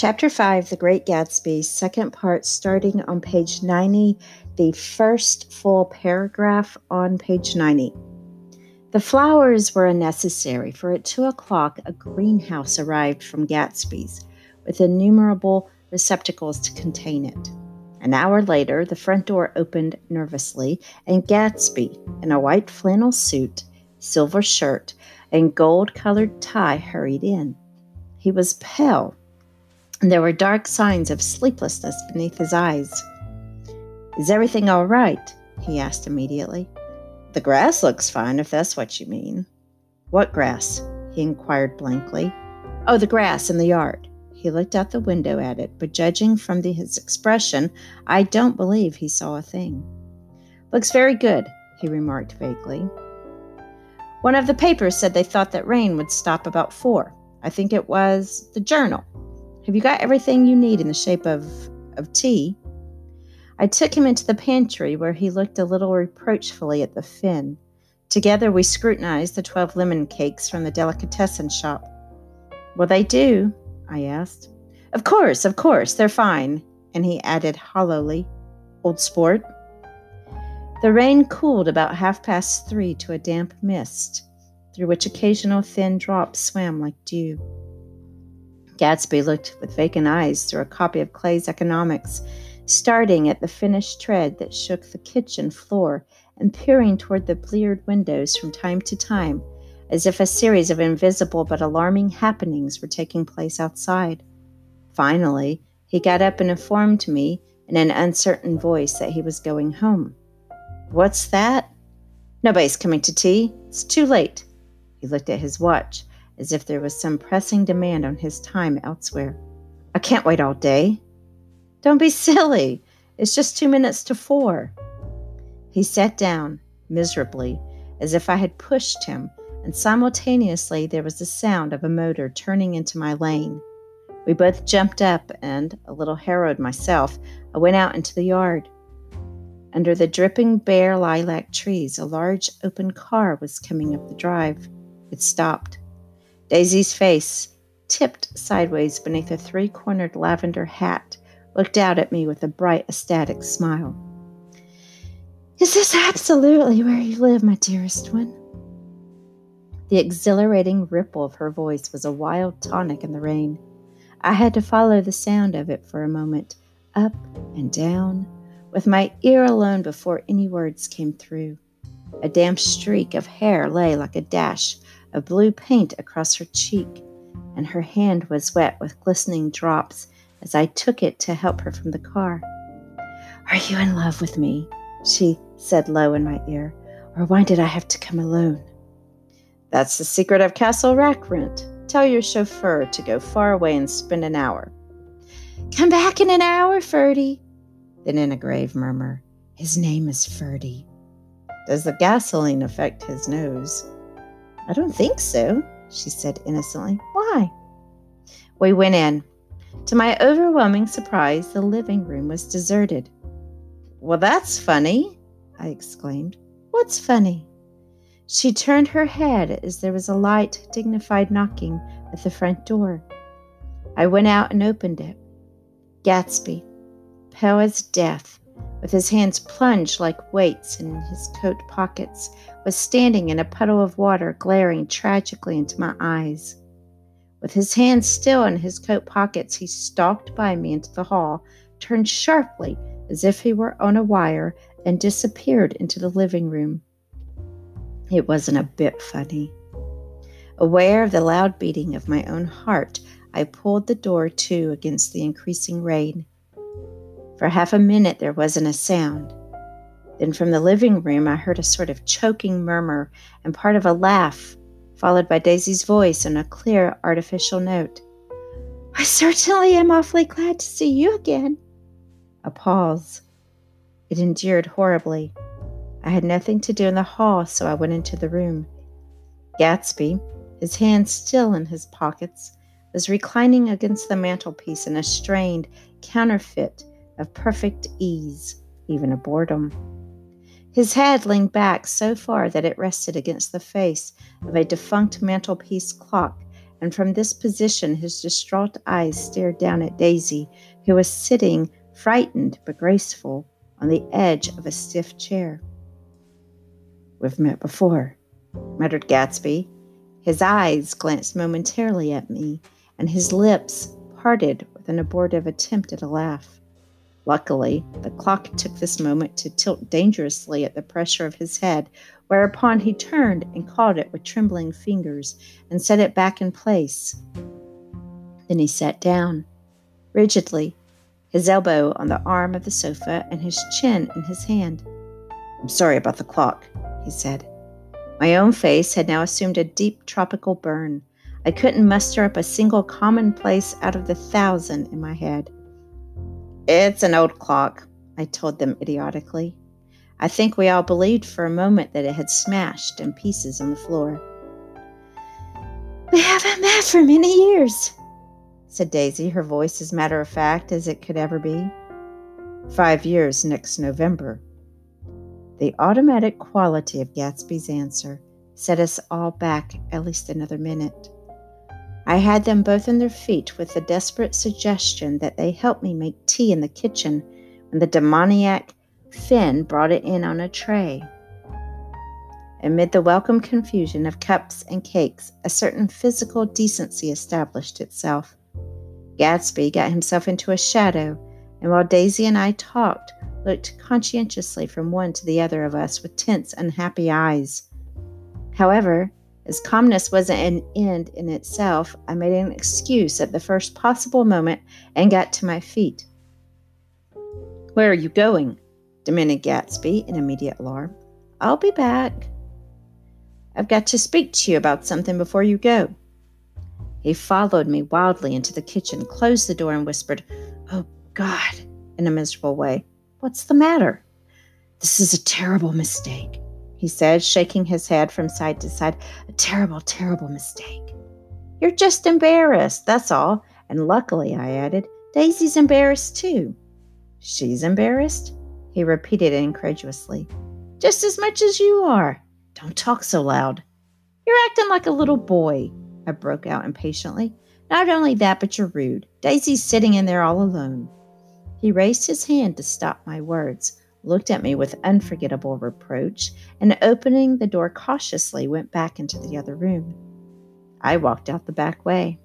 Chapter 5 The Great Gatsby, second part, starting on page 90, the first full paragraph on page 90. The flowers were unnecessary, for at two o'clock a greenhouse arrived from Gatsby's with innumerable receptacles to contain it. An hour later, the front door opened nervously, and Gatsby, in a white flannel suit, silver shirt, and gold colored tie, hurried in. He was pale, and there were dark signs of sleeplessness beneath his eyes. Is everything all right? he asked immediately. The grass looks fine, if that's what you mean. What grass? he inquired blankly. Oh, the grass in the yard. He looked out the window at it, but judging from the, his expression, I don't believe he saw a thing. Looks very good, he remarked vaguely. One of the papers said they thought that rain would stop about four. I think it was the Journal. Have you got everything you need in the shape of, of tea? I took him into the pantry where he looked a little reproachfully at the Finn. Together we scrutinized the twelve lemon cakes from the delicatessen shop. Will they do? I asked. Of course, of course, they're fine. And he added hollowly, Old sport. The rain cooled about half past three to a damp mist, through which occasional thin drops swam like dew. Gatsby looked with vacant eyes through a copy of Clay's Economics starting at the Finnish tread that shook the kitchen floor and peering toward the bleared windows from time to time, as if a series of invisible but alarming happenings were taking place outside. Finally, he got up and informed me in an uncertain voice that he was going home. What's that? Nobody's coming to tea. It's too late. He looked at his watch as if there was some pressing demand on his time elsewhere. I can't wait all day. Don't be silly. It's just two minutes to four. He sat down, miserably, as if I had pushed him, and simultaneously there was the sound of a motor turning into my lane. We both jumped up, and, a little harrowed myself, I went out into the yard. Under the dripping bare lilac trees, a large open car was coming up the drive. It stopped. Daisy's face, tipped sideways beneath a three cornered lavender hat, looked out at me with a bright, ecstatic smile. Is this absolutely where you live, my dearest one? The exhilarating ripple of her voice was a wild tonic in the rain. I had to follow the sound of it for a moment, up and down, with my ear alone before any words came through. A damp streak of hair lay like a dash of blue paint across her cheek, and her hand was wet with glistening drops as I took it to help her from the car. Are you in love with me? She said low in my ear. Or why did I have to come alone? That's the secret of Castle Rackrent. Tell your chauffeur to go far away and spend an hour. Come back in an hour, Ferdy. Then, in a grave murmur, his name is Ferdy. Does the gasoline affect his nose? I don't think so, she said innocently. Why? We went in. To my overwhelming surprise, the living room was deserted. Well, that's funny, I exclaimed. What's funny? She turned her head as there was a light, dignified knocking at the front door. I went out and opened it. Gatsby, pale as death, with his hands plunged like weights in his coat pockets, was standing in a puddle of water, glaring tragically into my eyes. With his hands still in his coat pockets, he stalked by me into the hall, turned sharply as if he were on a wire, and disappeared into the living room. It wasn't a bit funny. Aware of the loud beating of my own heart, I pulled the door to against the increasing rain. For half a minute there wasn't a sound. Then from the living room I heard a sort of choking murmur and part of a laugh followed by Daisy's voice in a clear, artificial note. I certainly am awfully glad to see you again. A pause. It endured horribly. I had nothing to do in the hall, so I went into the room. Gatsby, his hands still in his pockets, was reclining against the mantelpiece in a strained counterfeit of perfect ease, even of boredom. His head leaned back so far that it rested against the face of a defunct mantelpiece clock, and from this position his distraught eyes stared down at Daisy, who was sitting, frightened but graceful, on the edge of a stiff chair. We've met before, muttered Gatsby. His eyes glanced momentarily at me, and his lips parted with an abortive attempt at a laugh. Luckily, the clock took this moment to tilt dangerously at the pressure of his head, whereupon he turned and caught it with trembling fingers and set it back in place. Then he sat down, rigidly, his elbow on the arm of the sofa and his chin in his hand. I'm sorry about the clock, he said. My own face had now assumed a deep tropical burn. I couldn't muster up a single commonplace out of the thousand in my head. It's an old clock, I told them idiotically. I think we all believed for a moment that it had smashed in pieces on the floor. We haven't met for many years, said Daisy, her voice as matter of fact as it could ever be. Five years next November. The automatic quality of Gatsby's answer set us all back at least another minute. I had them both on their feet with the desperate suggestion that they help me make tea in the kitchen when the demoniac Finn brought it in on a tray. Amid the welcome confusion of cups and cakes, a certain physical decency established itself. Gatsby got himself into a shadow, and while Daisy and I talked, looked conscientiously from one to the other of us with tense, unhappy eyes. However, as calmness wasn't an end in itself, I made an excuse at the first possible moment and got to my feet. Where are you going? demanded Gatsby in immediate alarm. I'll be back. I've got to speak to you about something before you go. He followed me wildly into the kitchen, closed the door, and whispered, Oh, God, in a miserable way. What's the matter? This is a terrible mistake he said, shaking his head from side to side. A terrible, terrible mistake. You're just embarrassed, that's all. And luckily, I added, Daisy's embarrassed too. She's embarrassed? He repeated incredulously. Just as much as you are. Don't talk so loud. You're acting like a little boy, I broke out impatiently. Not only that, but you're rude. Daisy's sitting in there all alone. He raised his hand to stop my words, looked at me with unforgettable reproach, and opening the door cautiously, went back into the other room. I walked out the back way,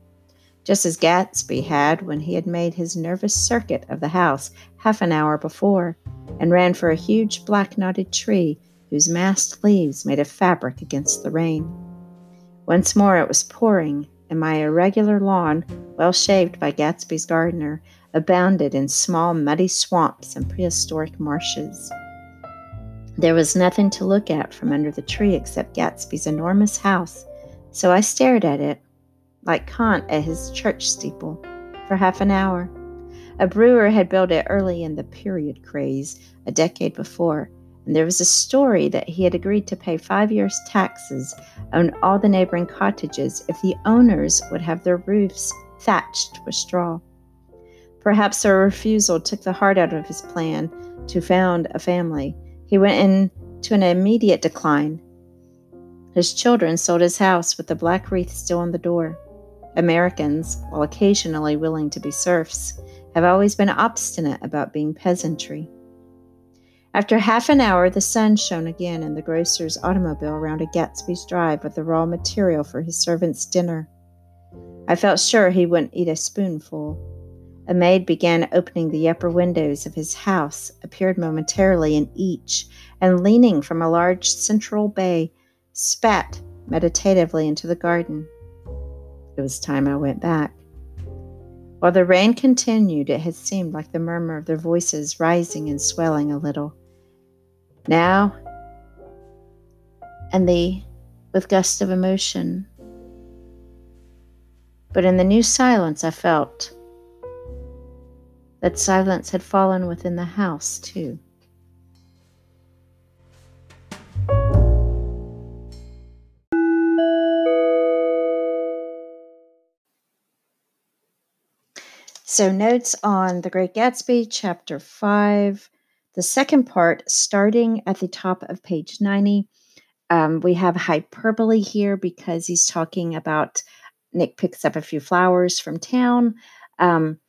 just as Gatsby had when he had made his nervous circuit of the house half an hour before, and ran for a huge black knotted tree whose massed leaves made a fabric against the rain. Once more it was pouring, and my irregular lawn, well shaved by Gatsby's gardener, abounded in small muddy swamps and prehistoric marshes. There was nothing to look at from under the tree except Gatsby's enormous house, so I stared at it, like Kant at his church steeple, for half an hour. A brewer had built it early in the period craze, a decade before, and there was a story that he had agreed to pay five years' taxes on all the neighboring cottages if the owners would have their roofs thatched with straw. Perhaps her refusal took the heart out of his plan to found a family. He went into an immediate decline. His children sold his house with the black wreath still on the door. Americans, while occasionally willing to be serfs, have always been obstinate about being peasantry. After half an hour, the sun shone again in the grocer's automobile round a Gatsby's drive with the raw material for his servant's dinner. I felt sure he wouldn't eat a spoonful. A maid began opening the upper windows of his house, appeared momentarily in each, and leaning from a large central bay, spat meditatively into the garden. It was time I went back. While the rain continued, it had seemed like the murmur of their voices rising and swelling a little. Now, and the with gust of emotion. But in the new silence, I felt that silence had fallen within the house, too. So, notes on The Great Gatsby, Chapter 5, the second part, starting at the top of page 90. Um, we have hyperbole here because he's talking about Nick picks up a few flowers from town. Um,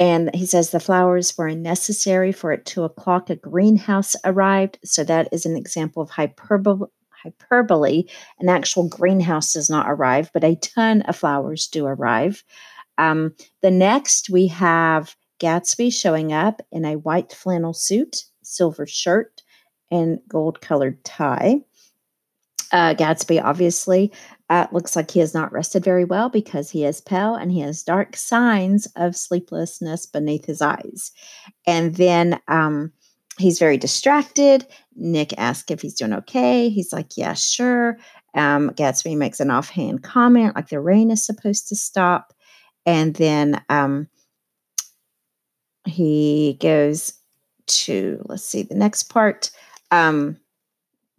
and he says the flowers were unnecessary for at two o'clock. A greenhouse arrived. So that is an example of hyperbole. Hyperbole. An actual greenhouse does not arrive, but a ton of flowers do arrive. Um, the next, we have Gatsby showing up in a white flannel suit, silver shirt, and gold colored tie. Uh, Gatsby obviously uh, looks like he has not rested very well because he is pale and he has dark signs of sleeplessness beneath his eyes. And then um, he's very distracted. Nick asks if he's doing okay. He's like, Yeah, sure. Um, Gatsby makes an offhand comment like the rain is supposed to stop. And then um, he goes to, let's see, the next part. Um,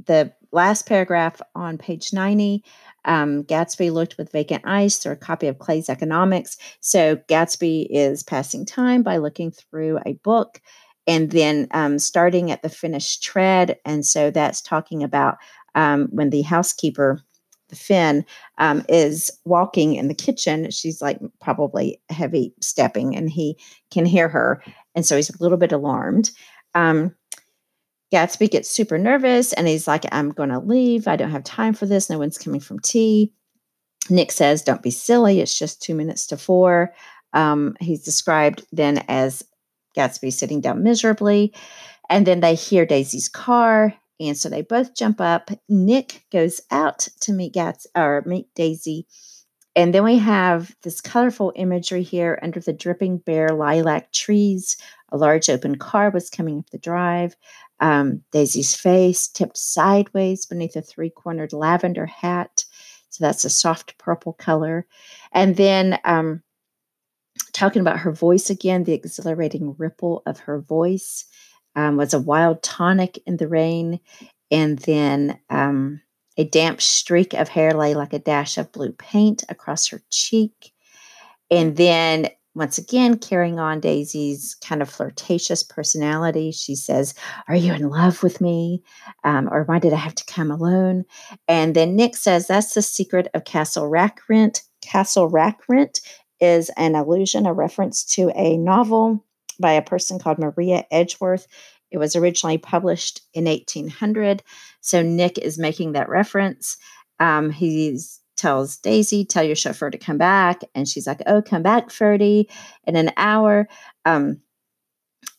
the last paragraph on page 90 um, Gatsby looked with vacant eyes through a copy of Clay's Economics. So Gatsby is passing time by looking through a book and then um, starting at the Finnish tread. And so that's talking about um, when the housekeeper, the Finn, um, is walking in the kitchen. She's like probably heavy stepping, and he can hear her. And so he's a little bit alarmed. Um, Gatsby gets super nervous and he's like, I'm going to leave. I don't have time for this. No one's coming from tea. Nick says, Don't be silly. It's just two minutes to four. Um, he's described then as Gatsby sitting down miserably. And then they hear Daisy's car. And so they both jump up. Nick goes out to meet Gats or meet Daisy. And then we have this colorful imagery here under the dripping bare lilac trees. A large open car was coming up the drive. Um, Daisy's face tipped sideways beneath a three cornered lavender hat. So that's a soft purple color. And then um, talking about her voice again, the exhilarating ripple of her voice um, was a wild tonic in the rain. And then um, a damp streak of hair lay like a dash of blue paint across her cheek. And then once again, carrying on Daisy's kind of flirtatious personality, she says, Are you in love with me? Um, or why did I have to come alone? And then Nick says, That's the secret of Castle Rackrent. Castle Rackrent is an allusion, a reference to a novel by a person called Maria Edgeworth. It was originally published in 1800. So Nick is making that reference. Um, he's tells Daisy, tell your chauffeur to come back. And she's like, oh, come back, Ferdy, in an hour. Um,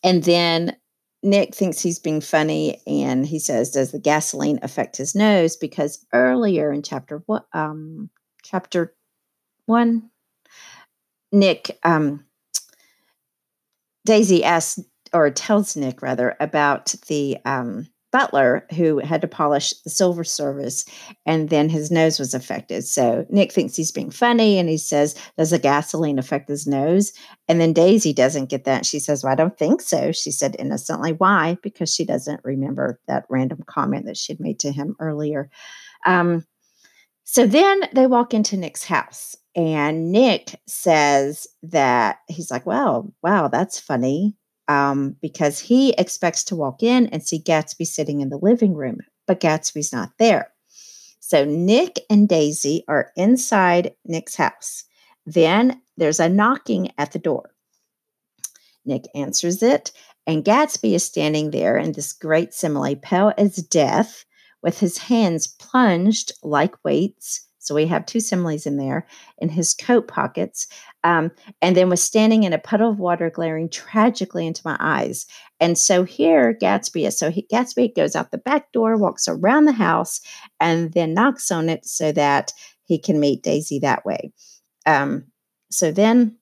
and then Nick thinks he's being funny and he says, Does the gasoline affect his nose? Because earlier in chapter what um chapter one, Nick um Daisy asks or tells Nick rather about the um butler who had to polish the silver service and then his nose was affected. So Nick thinks he's being funny and he says, Does the gasoline affect his nose? And then Daisy doesn't get that. She says, Well, I don't think so. She said innocently. Why? Because she doesn't remember that random comment that she'd made to him earlier. Um, so then they walk into Nick's house and Nick says that he's like, Well, wow, that's funny um, because he expects to walk in and see Gatsby sitting in the living room, but Gatsby's not there. So Nick and Daisy are inside Nick's house. Then there's a knocking at the door. Nick answers it, and Gatsby is standing there in this great simile, pale as death, with his hands plunged like weights so we have two similes in there in his coat pockets. Um, and then was standing in a puddle of water, glaring tragically into my eyes. And so here Gatsby is. So he, Gatsby goes out the back door, walks around the house, and then knocks on it so that he can meet Daisy that way. Um, so then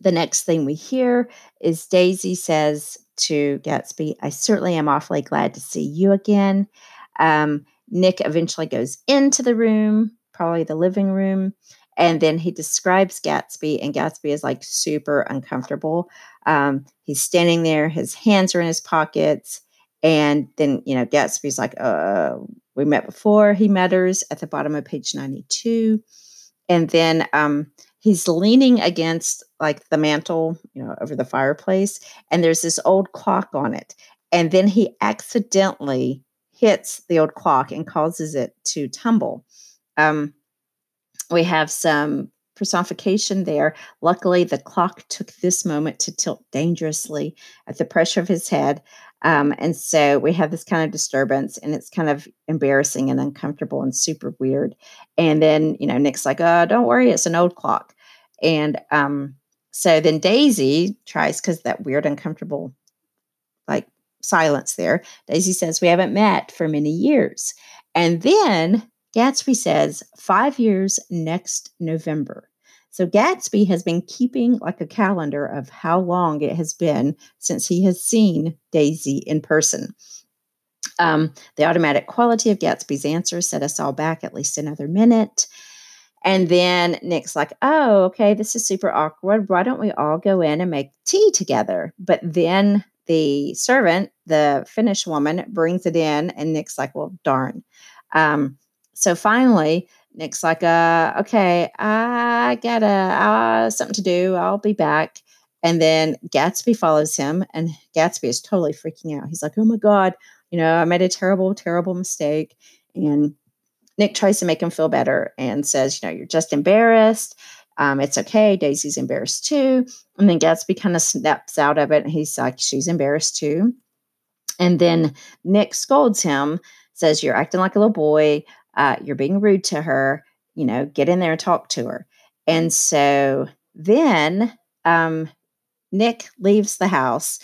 the next thing we hear is Daisy says to Gatsby, I certainly am awfully glad to see you again. Um, Nick eventually goes into the room, probably the living room. And then he describes Gatsby, and Gatsby is like super uncomfortable. Um, he's standing there, his hands are in his pockets. And then, you know, Gatsby's like, uh, we met before, he mutters at the bottom of page 92. And then um, he's leaning against like the mantle, you know, over the fireplace, and there's this old clock on it. And then he accidentally hits the old clock and causes it to tumble. Um, we have some personification there. Luckily, the clock took this moment to tilt dangerously at the pressure of his head. Um, and so we have this kind of disturbance, and it's kind of embarrassing and uncomfortable and super weird. And then, you know, Nick's like, oh, don't worry, it's an old clock. And um, so then Daisy tries, because that weird, uncomfortable, like silence there. Daisy says, We haven't met for many years. And then Gatsby says, Five years next November. So Gatsby has been keeping like a calendar of how long it has been since he has seen Daisy in person. Um, the automatic quality of Gatsby's answer set us all back at least another minute. And then Nick's like, oh, okay, this is super awkward. Why don't we all go in and make tea together? But then the servant, the Finnish woman, brings it in, and Nick's like, well, darn. Um, so finally, Nick's like, uh, okay, I got uh, something to do. I'll be back. And then Gatsby follows him, and Gatsby is totally freaking out. He's like, oh my God, you know, I made a terrible, terrible mistake. And Nick tries to make him feel better and says, you know, you're just embarrassed. Um, it's okay. Daisy's embarrassed too. And then Gatsby kind of snaps out of it. And he's like, she's embarrassed too. And then Nick scolds him, says, You're acting like a little boy. Uh, you're being rude to her. You know, get in there and talk to her. And so then um, Nick leaves the house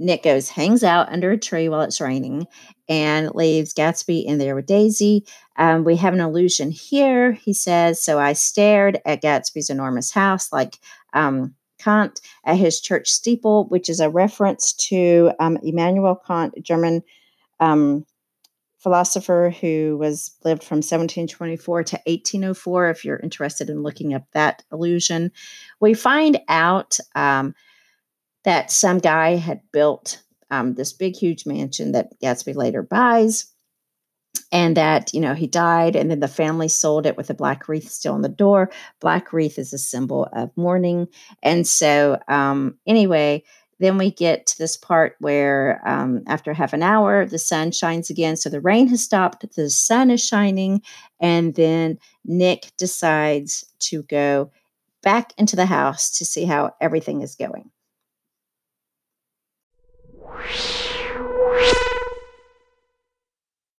Nick goes, hangs out under a tree while it's raining, and leaves Gatsby in there with Daisy. Um, we have an illusion here. He says, So I stared at Gatsby's enormous house like um, Kant at his church steeple, which is a reference to um, Immanuel Kant, German um, philosopher who was lived from 1724 to 1804 if you're interested in looking up that illusion we find out um, that some guy had built um, this big, huge mansion that Gatsby later buys. And that, you know, he died, and then the family sold it with a black wreath still on the door. Black wreath is a symbol of mourning. And so, um, anyway, then we get to this part where um, after half an hour, the sun shines again. So the rain has stopped, the sun is shining. And then Nick decides to go back into the house to see how everything is going.